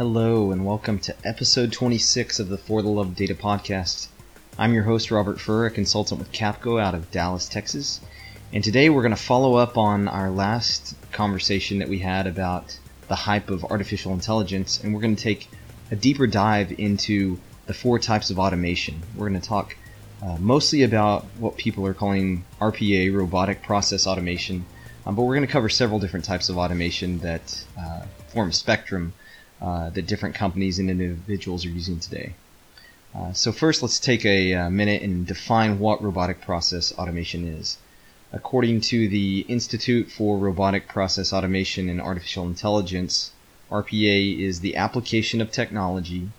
Hello, and welcome to episode 26 of the For the Love of Data podcast. I'm your host, Robert Furr, a consultant with Capco out of Dallas, Texas. And today we're going to follow up on our last conversation that we had about the hype of artificial intelligence, and we're going to take a deeper dive into the four types of automation. We're going to talk uh, mostly about what people are calling RPA, robotic process automation, um, but we're going to cover several different types of automation that uh, form a spectrum uh, that different companies and individuals are using today. Uh, so first, let's take a, a uh, minute and define what robotic process automation is. According to the Institute for Robotic Process Automation and Artificial Intelligence, RPA is the application of technology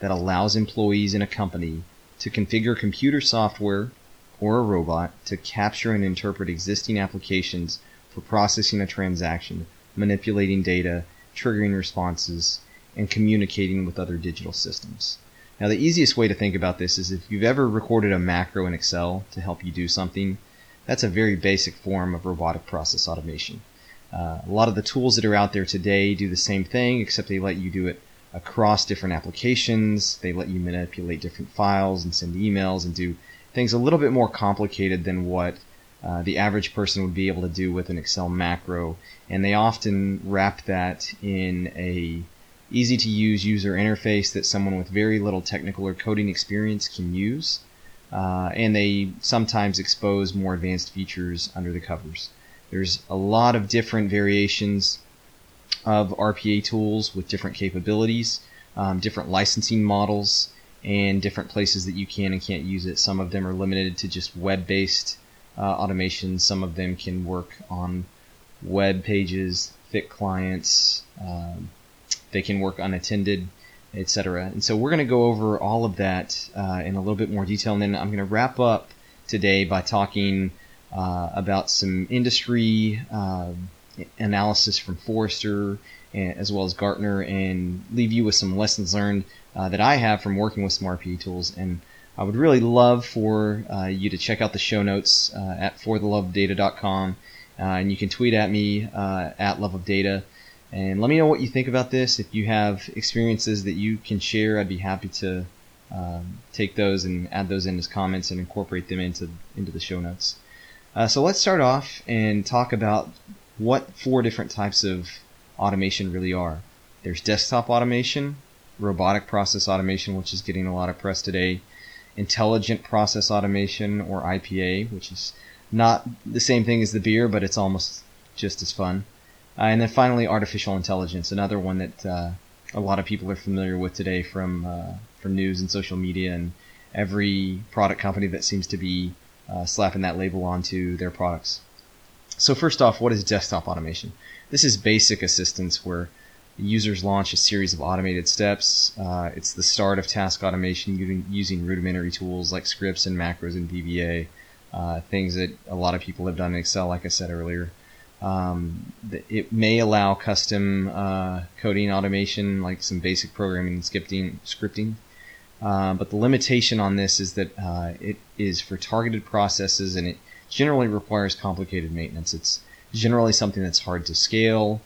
that allows employees in a company to configure computer software or a robot to capture and interpret existing applications for processing a transaction, manipulating data, triggering responses, and communicating with other digital systems. Now, the easiest way to think about this is if you've ever recorded a macro in Excel to help you do something, that's a very basic form of robotic process automation. Uh, a lot of the tools that are out there today do the same thing, except they let you do it across different applications. They let you manipulate different files and send emails and do things a little bit more complicated than what uh, the average person would be able to do with an Excel macro. And they often wrap that in a easy to use user interface that someone with very little technical or coding experience can use. Uh, and they sometimes expose more advanced features under the covers. There's a lot of different variations of RPA tools with different capabilities, um, different licensing models, and different places that you can and can't use it. Some of them are limited to just web-based uh, automation. Some of them can work on web pages, thick clients, um, they can work unattended, etc. And so we're going to go over all of that uh, in a little bit more detail, and then I'm going to wrap up today by talking uh, about some industry uh, analysis from Forrester as well as Gartner, and leave you with some lessons learned uh, that I have from working with some RPA tools. And I would really love for uh, you to check out the show notes uh, at forthelovedata.com, and you can tweet at me at loveofdata. And let me know what you think about this. If you have experiences that you can share, I'd be happy to um, take those and add those in as comments and incorporate them into into the show notes. Uh, so let's start off and talk about what four different types of automation really are. There's desktop automation, robotic process automation, which is getting a lot of press today, intelligent process automation or IPA, which is not the same thing as the beer, but it's almost just as fun. Uh, and then finally, artificial intelligence, another one that uh, a lot of people are familiar with today from uh, from news and social media, and every product company that seems to be uh, slapping that label onto their products. So first off, what is desktop automation? This is basic assistance where users launch a series of automated steps. Uh, it's the start of task automation using, using rudimentary tools like scripts and macros and VBA, uh, things that a lot of people have done in Excel, like I said earlier. Um, it may allow custom uh, coding automation, like some basic programming and scripting. scripting. Uh, but the limitation on this is that uh, it is for targeted processes and it generally requires complicated maintenance. It's generally something that's hard to scale.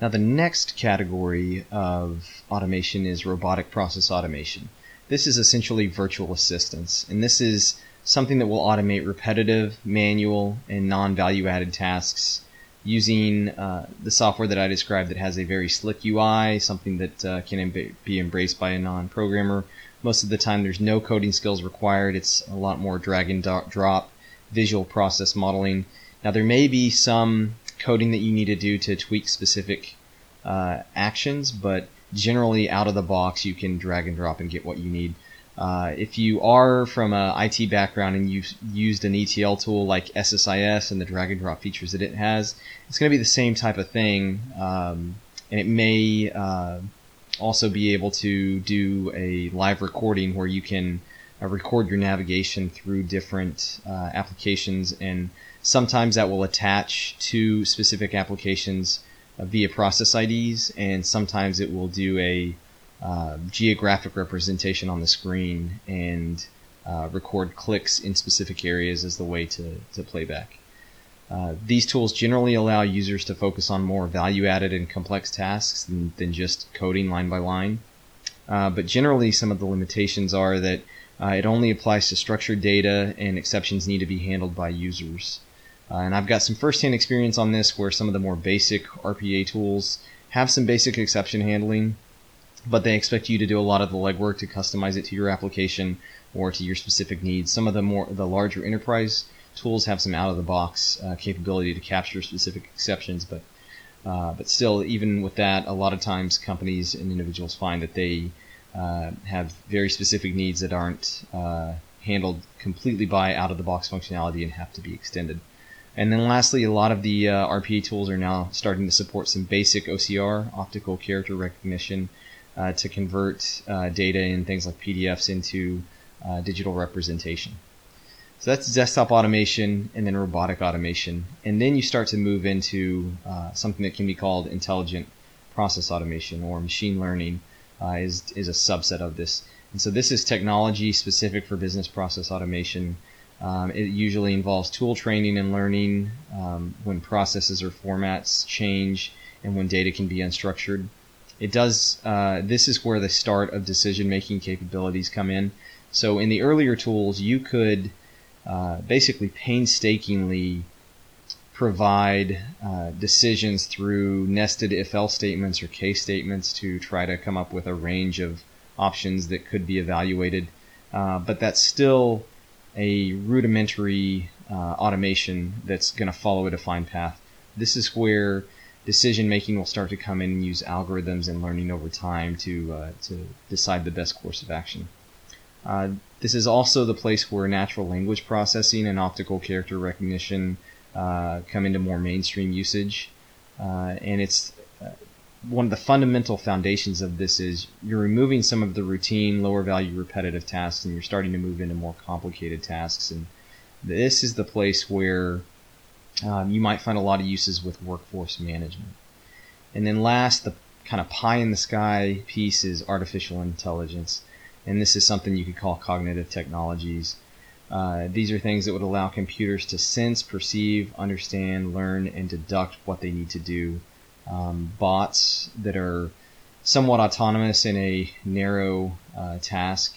Now, the next category of automation is robotic process automation. This is essentially virtual assistance, and this is something that will automate repetitive, manual, and non value added tasks using uh, the software that I described that has a very slick UI, something that uh, can be embraced by a non-programmer. Most of the time, there's no coding skills required. It's a lot more drag and drop visual process modeling. Now, there may be some coding that you need to do to tweak specific uh, actions, but generally out of the box, you can drag and drop and get what you need. Uh, if you are from a IT background and you've used an ETL tool like SSIS and the drag and drop features that it has, it's going to be the same type of thing, um, and it may uh, also be able to do a live recording where you can uh, record your navigation through different uh, applications, and sometimes that will attach to specific applications uh, via process IDs, and sometimes it will do a uh, geographic representation on the screen and uh, record clicks in specific areas as the way to, to playback. Uh, these tools generally allow users to focus on more value-added and complex tasks than, than just coding line by line. Uh, but generally, some of the limitations are that uh, it only applies to structured data, and exceptions need to be handled by users. Uh, and I've got some first-hand experience on this, where some of the more basic RPA tools have some basic exception handling, but they expect you to do a lot of the legwork to customize it to your application or to your specific needs. Some of the more the larger enterprise tools have some out-of-the-box uh, capability to capture specific exceptions, but uh, but still, even with that, a lot of times companies and individuals find that they uh, have very specific needs that aren't uh, handled completely by out-of-the-box functionality and have to be extended. And then lastly, a lot of the uh, RPA tools are now starting to support some basic OCR, optical character recognition, uh, to convert uh, data in things like PDFs into uh, digital representation. So that's desktop automation and then robotic automation. And then you start to move into uh, something that can be called intelligent process automation or machine learning uh, is, is a subset of this. And so this is technology specific for business process automation. Um, it usually involves tool training and learning um, when processes or formats change and when data can be unstructured. It does. Uh, this is where the start of decision making capabilities come in. So in the earlier tools, you could uh, basically painstakingly provide uh, decisions through nested if-else statements or case statements to try to come up with a range of options that could be evaluated. Uh, but that's still a rudimentary uh, automation that's going to follow a defined path. This is where decision making will start to come in and use algorithms and learning over time to uh, to decide the best course of action. Uh, this is also the place where natural language processing and optical character recognition uh, come into more mainstream usage, uh, and it's uh, one of the fundamental foundations of this is you're removing some of the routine, lower value, repetitive tasks, and you're starting to move into more complicated tasks. And this is the place where um, you might find a lot of uses with workforce management. And then last, the kind of pie in the sky piece is artificial intelligence. And this is something you could call cognitive technologies. Uh, these are things that would allow computers to sense, perceive, understand, learn, and deduct what they need to do. Um, bots that are somewhat autonomous in a narrow uh, task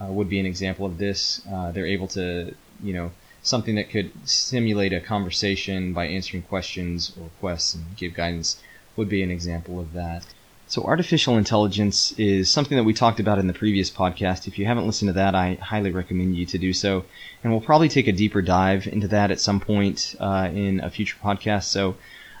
uh, would be an example of this. Uh, they're able to, you know, something that could simulate a conversation by answering questions or requests and give guidance would be an example of that. So artificial intelligence is something that we talked about in the previous podcast. If you haven't listened to that, I highly recommend you to do so. And we'll probably take a deeper dive into that at some point uh, in a future podcast. So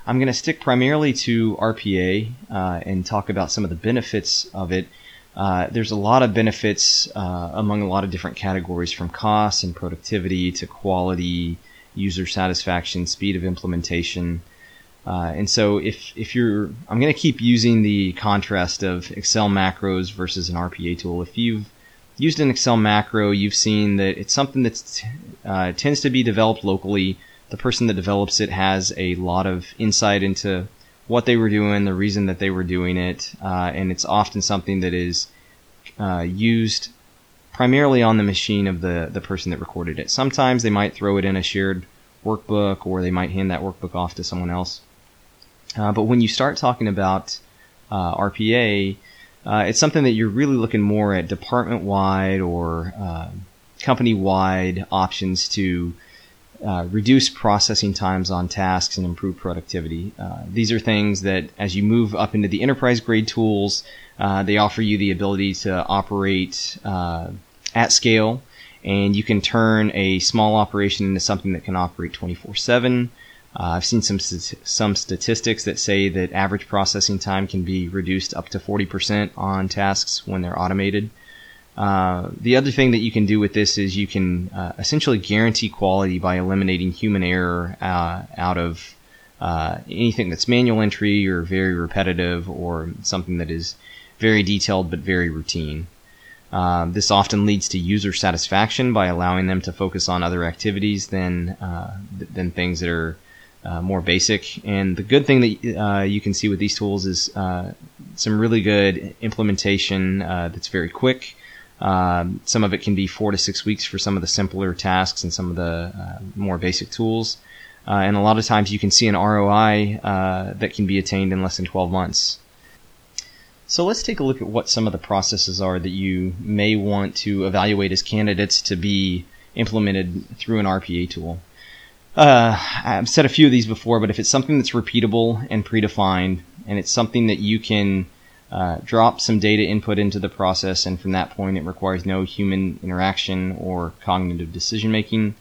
I'm going to stick primarily to RPA uh, and talk about some of the benefits of it uh, there's a lot of benefits uh, among a lot of different categories from cost and productivity to quality, user satisfaction, speed of implementation. Uh, and so if, if you're, I'm going to keep using the contrast of Excel macros versus an RPA tool. If you've used an Excel macro, you've seen that it's something that uh, tends to be developed locally. The person that develops it has a lot of insight into what they were doing, the reason that they were doing it, uh, and it's often something that is uh, used primarily on the machine of the, the person that recorded it. Sometimes they might throw it in a shared workbook or they might hand that workbook off to someone else. Uh, but when you start talking about uh, RPA, uh, it's something that you're really looking more at department wide or uh, company wide options to uh, reduce processing times on tasks and improve productivity. Uh, these are things that, as you move up into the enterprise grade tools, uh, they offer you the ability to operate uh, at scale, and you can turn a small operation into something that can operate 24/7. Uh, I've seen some some statistics that say that average processing time can be reduced up to 40% on tasks when they're automated. Uh, the other thing that you can do with this is you can uh, essentially guarantee quality by eliminating human error uh, out of uh, anything that's manual entry or very repetitive or something that is very detailed but very routine. Uh, this often leads to user satisfaction by allowing them to focus on other activities than th- than things that are more basic. And the good thing that you can see with these tools is some really good implementation that's very quick. Um, some of it can be four to six weeks for some of the simpler tasks and some of the uh, more basic tools. uh, and a lot of times you can see an ROI uh, that can be attained in less than 12 months. So let's take a look at what some of the processes are that you may want to evaluate as candidates to be implemented through an RPA tool. Uh, I've said a few of these before, but if it's something that's repeatable and predefined, and it's something that you can uh, drop some data input into the process, and from that point it requires no human interaction or cognitive decision making,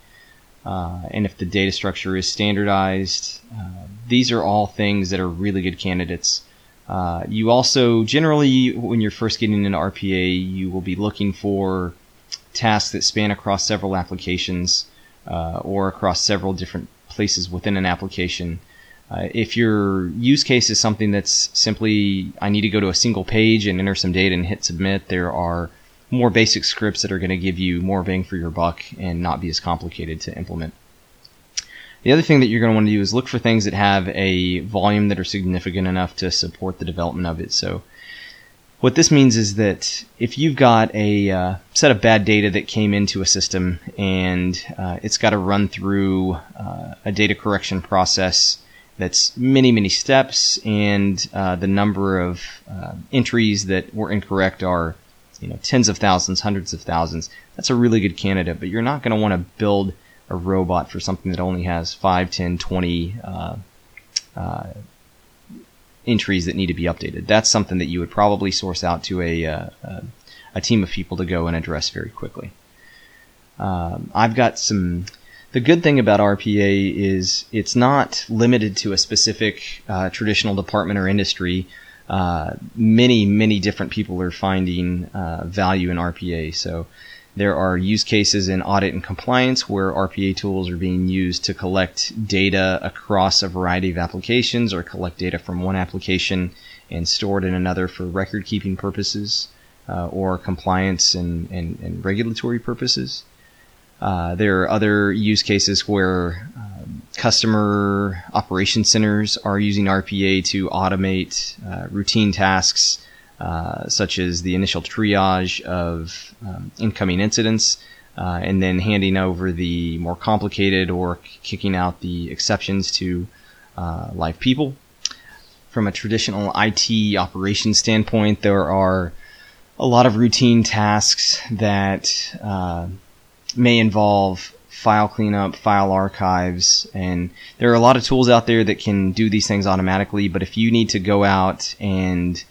uh, and if the data structure is standardized, uh, these are all things that are really good candidates. Uh, you also generally, when you're first getting into RPA, you will be looking for tasks that span across several applications uh, or across several different places within an application. Uh, if your use case is something that's simply, I need to go to a single page and enter some data and hit submit, there are more basic scripts that are going to give you more bang for your buck and not be as complicated to implement. The other thing that you're going to want to do is look for things that have a volume that are significant enough to support the development of it. So what this means is that if you've got a uh, set of bad data that came into a system and uh, it's got to run through uh, a data correction process that's many, many steps, and uh, the number of uh, entries that were incorrect are you know tens of thousands, hundreds of thousands. That's a really good candidate, but you're not going to want to build a robot for something that only has 5, 10, 20 uh, uh, entries that need to be updated. That's something that you would probably source out to a, uh, a team of people to go and address very quickly. Um, I've got some. The good thing about RPA is it's not limited to a specific uh, traditional department or industry. Uh, many, many different people are finding uh, value in RPA. So there are use cases in audit and compliance where RPA tools are being used to collect data across a variety of applications or collect data from one application and store it in another for record keeping purposes uh, or compliance and, and, and regulatory purposes. Uh, there are other use cases where um, customer operation centers are using RPA to automate uh, routine tasks uh, such as the initial triage of um, incoming incidents, uh, and then handing over the more complicated or kicking out the exceptions to uh, live people. From a traditional IT operations standpoint, there are a lot of routine tasks that may involve file cleanup, file archives, and there are a lot of tools out there that can do these things automatically. But if you need to go out and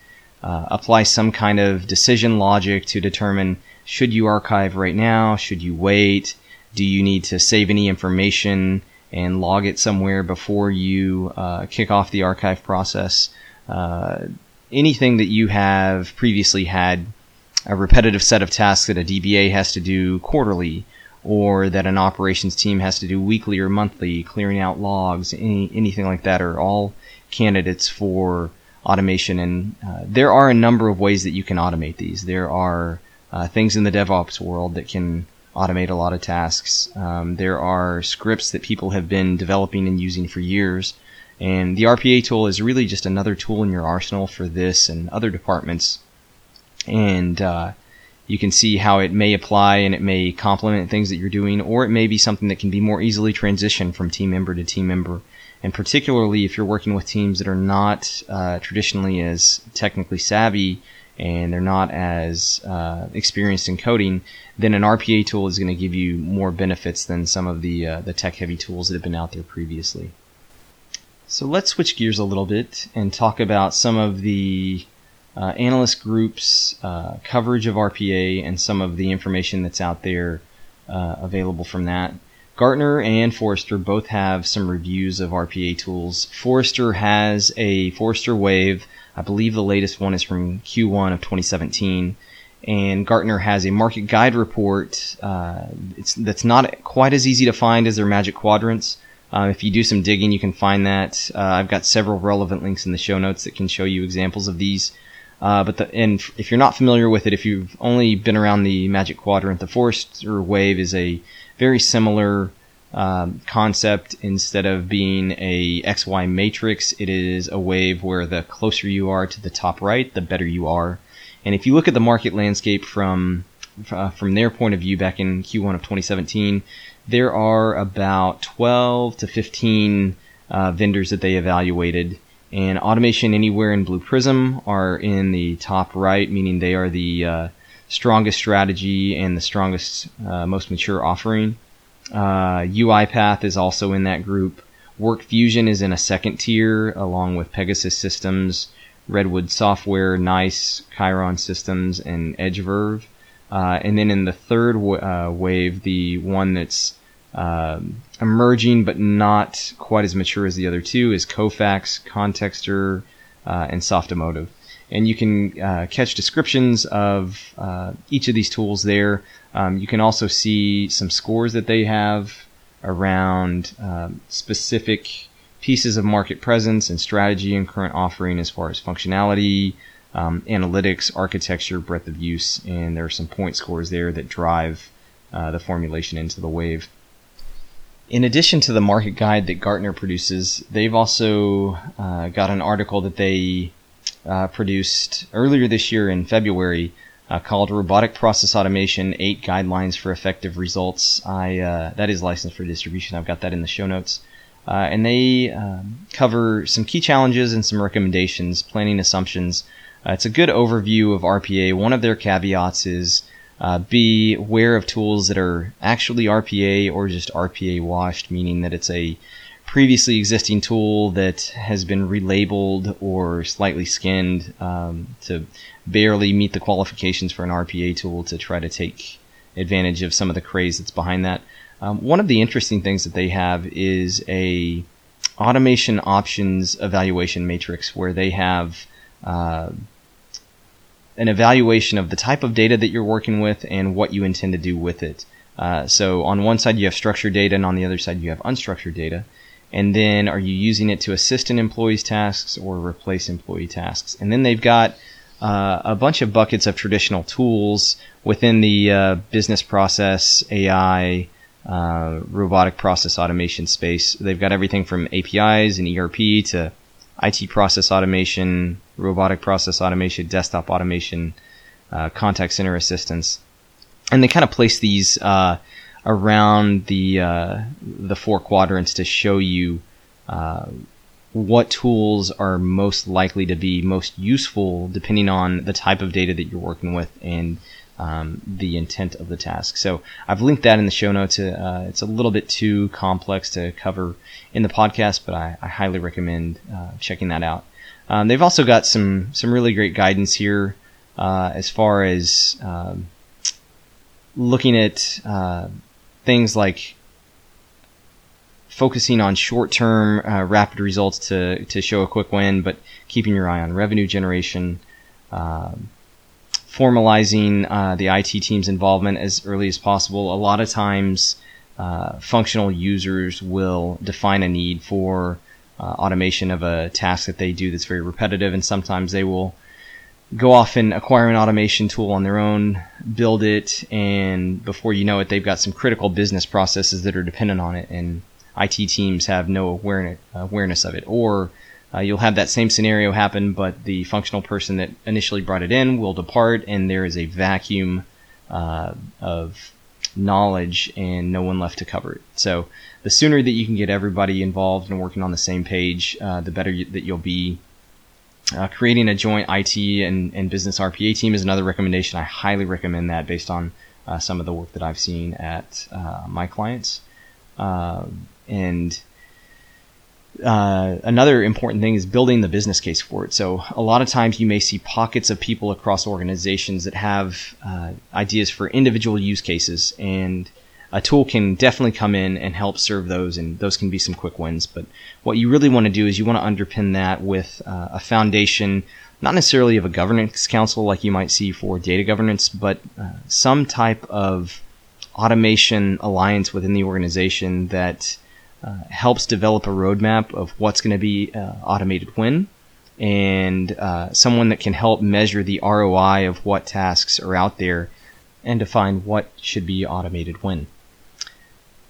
uh, apply some kind of decision logic to determine should you archive right now? Should you wait? Do you need to save any information and log it somewhere before you uh, kick off the archive process? Uh, anything that you have previously had a repetitive set of tasks that a DBA has to do quarterly or that an operations team has to do weekly or monthly, clearing out logs, any, anything like that are all candidates for automation. And uh, there are a number of ways that you can automate these. There are uh, things in the DevOps world that can automate a lot of tasks. Um, there are scripts that people have been developing and using for years. And the RPA tool is really just another tool in your arsenal for this and other departments. And uh, you can see how it may apply and it may complement things that you're doing, or it may be something that can be more easily transitioned from team member to team member and particularly if you're working with teams that are not uh, traditionally as technically savvy and they're not as uh, experienced in coding, then an RPA tool is going to give you more benefits than some of the uh, the tech heavy tools that have been out there previously. So let's switch gears a little bit and talk about some of the uh, analyst groups' uh, coverage of RPA and some of the information that's out there uh, available from that. Gartner and Forrester both have some reviews of RPA tools. Forrester has a Forrester Wave. I believe the latest one is from Q1 of 2017. And Gartner has a market guide report. Uh, it's that's not quite as easy to find as their Magic Quadrants. Uh, if you do some digging, you can find that. Uh, I've got several relevant links in the show notes that can show you examples of these. Uh, but the, and if you're not familiar with it, if you've only been around the Magic Quadrant, the Forrester Wave is a very similar um, concept. Instead of being a XY matrix, it is a wave where the closer you are to the top right, the better you are. And if you look at the market landscape from uh, from their point of view back in Q1 of 2017, there are about 12 to 15 uh, vendors that they evaluated. And Automation Anywhere and Blue Prism are in the top right, meaning they are the uh, strongest strategy and the strongest, uh, most mature offering. Uh, UiPath is also in that group. WorkFusion is in a second tier, along with Pegasystems, Redwood Software, Nice, Kryon Systems, and EdgeVerve. Uh, and then in the third w- uh, wave, the one that's um, emerging but not quite as mature as the other two is Kofax, Contextor, uh, and Softomotive. And you can uh, catch descriptions of uh, each of these tools there. Um, you can also see some scores that they have around um, specific pieces of market presence and strategy and current offering as far as functionality, um, analytics, architecture, breadth of use, and there are some point scores there that drive uh, the formulation into the wave. In addition to the market guide that Gartner produces, they've also uh, got an article that they uh, produced earlier this year in February uh, called "Robotic Process Automation: Eight Guidelines for Effective Results." I uh, that is licensed for distribution. I've got that in the show notes. Uh, and they um, cover some key challenges and some recommendations, planning assumptions. Uh, it's a good overview of RPA. One of their caveats is uh, be aware of tools that are actually RPA or just RPA washed, meaning that it's a previously existing tool that has been relabeled or slightly skinned um, to barely meet the qualifications for an RPA tool to try to take advantage of some of the craze that's behind that. Um, one of the interesting things that they have is a automation options evaluation matrix where they have uh, an evaluation of the type of data that you're working with and what you intend to do with it. Uh, so on one side you have structured data, and on the other side you have unstructured data. And then are you using it to assist in employees' tasks or replace employee tasks? And then they've got uh, a bunch of buckets of traditional tools within the uh, business process, AI, uh, robotic process automation space. They've got everything from APIs and ERP to IT process automation, robotic process automation, desktop automation, uh, contact center assistance, and they kind of place these uh, around the uh, the four quadrants to show you uh, what tools are most likely to be most useful depending on the type of data that you're working with and um, the intent of the task. So I've linked that in the show notes. Uh, it's a little bit too complex to cover in the podcast, but I, I highly recommend uh, checking that out. Um, they've also got some some really great guidance here uh, as far as um, looking at uh, things like focusing on short-term uh, rapid results to to show a quick win, but keeping your eye on revenue generation. Um, formalizing uh, the IT team's involvement as early as possible. A lot of times, uh, functional users will define a need for uh, automation of a task that they do that's very repetitive, and sometimes they will go off and acquire an automation tool on their own, build it, and before you know it, they've got some critical business processes that are dependent on it, and IT teams have no awareness awareness of it, or uh, you'll have that same scenario happen, but the functional person that initially brought it in will depart, and there is a vacuum uh, of knowledge and no one left to cover it. So the sooner that you can get everybody involved and working on the same page, uh, the better you, that you'll be. Uh, creating a joint IT and, and business RPA team is another recommendation. I highly recommend that based on uh, some of the work that I've seen at uh, my clients. and uh, another important thing is building the business case for it. So a lot of times you may see pockets of people across organizations that have uh, ideas for individual use cases, and a tool can definitely come in and help serve those, and those can be some quick wins. But what you really want to do is you want to underpin that with uh, a foundation, not necessarily of a governance council like you might see for data governance, but uh, some type of automation alliance within the organization that uh, helps develop a roadmap of what's going to be uh, automated when, and uh, someone that can help measure the ROI of what tasks are out there and define what should be automated when.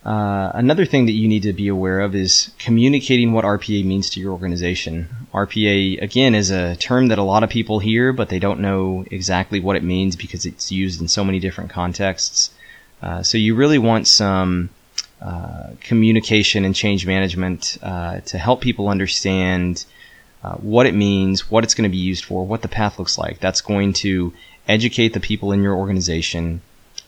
Uh, another thing that you need to be aware of is communicating what RPA means to your organization. RPA, again, is a term that a lot of people hear, but they don't know exactly what it means because it's used in so many different contexts. Uh, so you really want some uh, communication and change management uh, to help people understand uh, what it means, what it's going to be used for, what the path looks like. That's going to educate the people in your organization.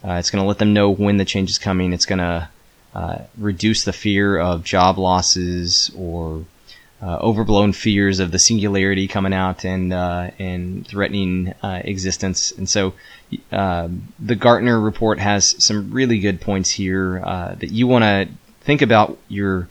Uh, it's going to let them know when the change is coming. It's going to uh, reduce the fear of job losses or uh, overblown fears of the singularity coming out and uh, and threatening uh, existence. And so, uh, the Gartner report has some really good points here that you want to think about your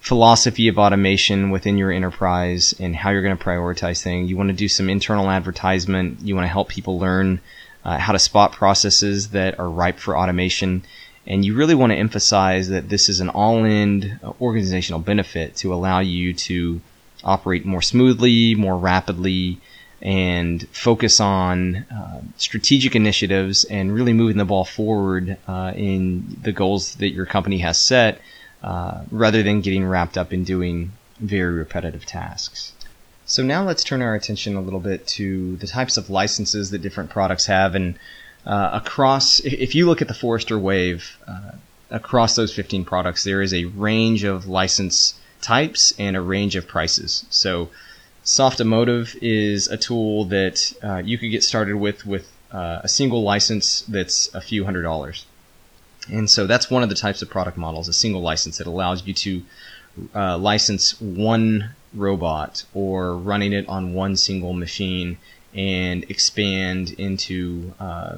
philosophy of automation within your enterprise and how you're going to prioritize things. You want to do some internal advertisement. You want to help people learn uh, how to spot processes that are ripe for automation. And you really want to emphasize that this is an all-in organizational benefit to allow you to operate more smoothly, more rapidly, and focus on uh, strategic initiatives and really moving the ball forward uh, in the goals that your company has set uh, rather than getting wrapped up in doing very repetitive tasks. So now let's turn our attention a little bit to the types of licenses that different products have, and uh, across, if you look at the Forrester Wave, uh, across those 15 products, there is a range of license types and a range of prices. So Softomotive is a tool that uh, you could get started with with uh, a single license that's a few hundred dollars. And so that's one of the types of product models, a single license that allows you to uh, license one robot or running it on one single machine and expand into uh,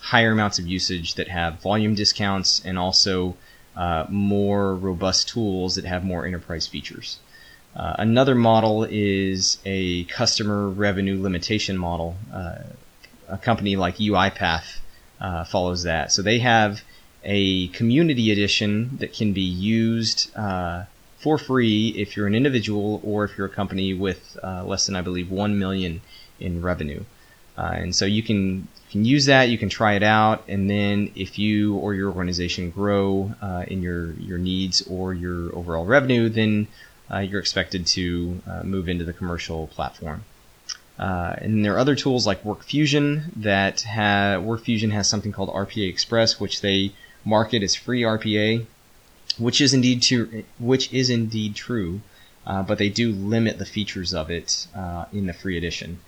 higher amounts of usage that have volume discounts and also uh, more robust tools that have more enterprise features. Uh, another model is a customer revenue limitation model. Uh, a company like UiPath uh, follows that. So they have a community edition that can be used uh, for free if you're an individual or if you're a company with less than, I believe, one million in revenue. Uh, and so you can can use that. You can try it out, and then if you or your organization grow uh, in your your needs or your overall revenue, then uh, you're expected to uh, move into the commercial platform. Uh, and there are other tools like WorkFusion that have WorkFusion has something called RPA Express, which they market as free RPA, which is indeed true. Which is indeed true, uh, but they do limit the features of it in the free edition.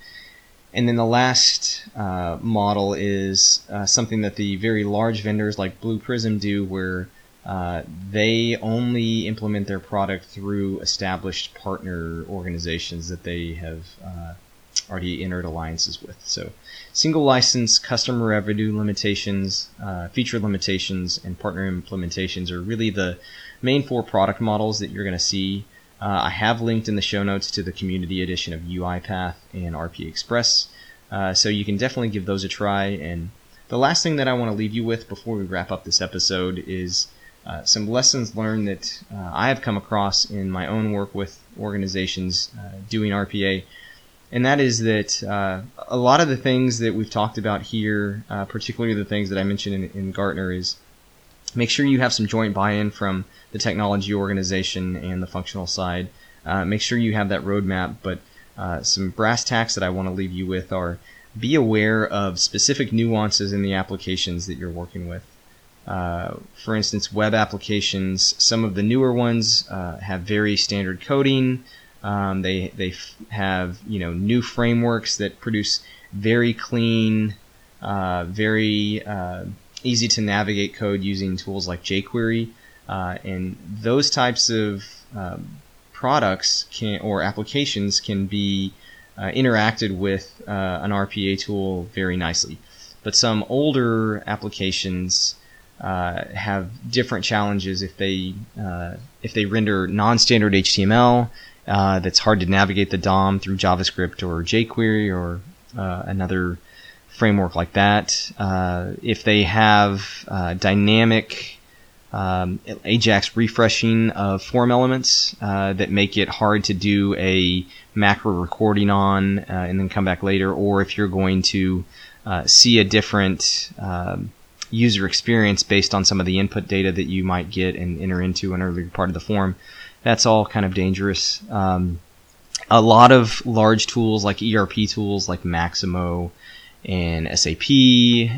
And then the last uh, model is uh, something that the very large vendors like Blue Prism do, where uh, they only implement their product through established partner organizations that they have uh, already entered alliances with. So, single license, customer revenue limitations, uh, feature limitations, and partner implementations are really the main four product models that you're going to see. Uh, I have linked in the show notes to the community edition of UiPath and RPA Express, uh, so you can definitely give those a try. And the last thing that I want to leave you with before we wrap up this episode is uh, some lessons learned that uh, I have come across in my own work with organizations uh, doing RPA and that is that uh, a lot of the things that we've talked about here, particularly the things that I mentioned in, in, Gartner, is make sure you have some joint buy-in from the technology organization and the functional side. Uh, make sure you have that roadmap, but uh, some brass tacks that I want to leave you with are be aware of specific nuances in the applications that you're working with. Uh, for instance, web applications, some of the newer ones uh, have very standard coding. Um, they they f- have you know new frameworks that produce very clean, uh, very uh, easy to navigate code using tools like jQuery, uh, and those types of um, products can or applications can be uh, interacted with uh, an RPA tool very nicely. But some older applications uh, have different challenges if they if they render non-standard HTML uh, that's hard to navigate the DOM through JavaScript or jQuery or uh, another framework like that. Uh, if they have uh, dynamic um, Ajax refreshing of form elements uh, that make it hard to do a macro recording on and then come back later, or if you're going to see a different um, user experience based on some of the input data that you might get and enter into an earlier part of the form. That's all kind of dangerous. Um, a lot of large tools like ERP tools like Maximo and SAP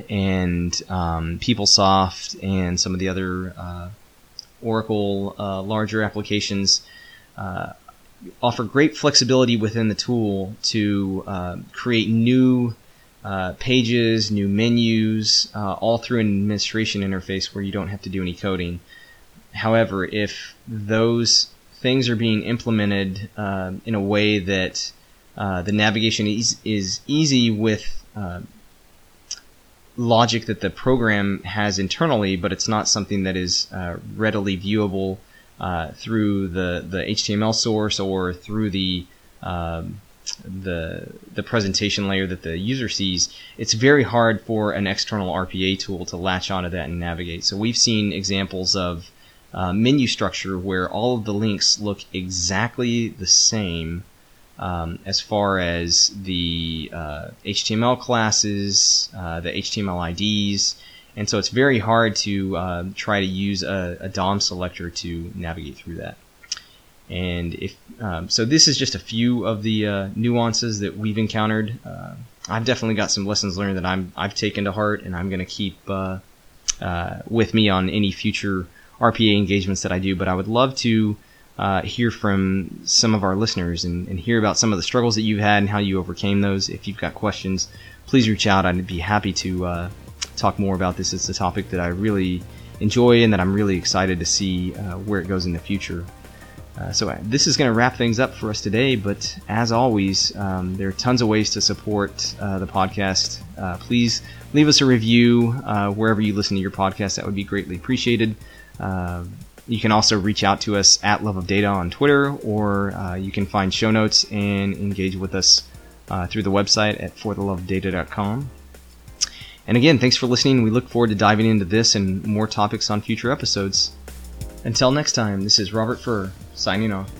and um, PeopleSoft and some of the other uh, Oracle uh, larger applications uh, offer great flexibility within the tool to uh, create new uh, pages, new menus, uh, all through an administration interface where you don't have to do any coding. However, if those things are being implemented in a way that the navigation is, is easy with uh, logic that the program has internally, but it's not something that is uh, readily viewable uh, through the, the HTML source or through the um, the the presentation layer that the user sees, it's very hard for an external RPA tool to latch onto that and navigate. So we've seen examples of uh, menu structure where all of the links look exactly the same um, as far as the uh, HTML classes, uh, the HTML IDs, and so it's very hard to uh, try to use a, a, DOM selector to navigate through that. And if um, so, this is just a few of the uh, nuances that we've encountered. Uh, I've definitely got some lessons learned that I'm I've taken to heart, and I'm going to keep with me on any future RPA engagements that I do, but I would love to uh, hear from some of our listeners and, and, hear about some of the struggles that you've had and how you overcame those. If you've got questions, please reach out. I'd be happy to uh, talk more about this. It's a topic that I really enjoy and that I'm really excited to see uh, where it goes in the future. Uh, so uh, this is going to wrap things up for us today. But as always, um, there are tons of ways to support uh, the podcast. please leave us a review wherever you listen to your podcast. That would be greatly appreciated. You can also reach out to us at Love of Data on Twitter, or uh, you can find show notes and engage with us uh, through the website at fortheloveofdata.com. And again, thanks for listening. We look forward to diving into this and more topics on future episodes. Until next time, this is Robert Furr, signing off.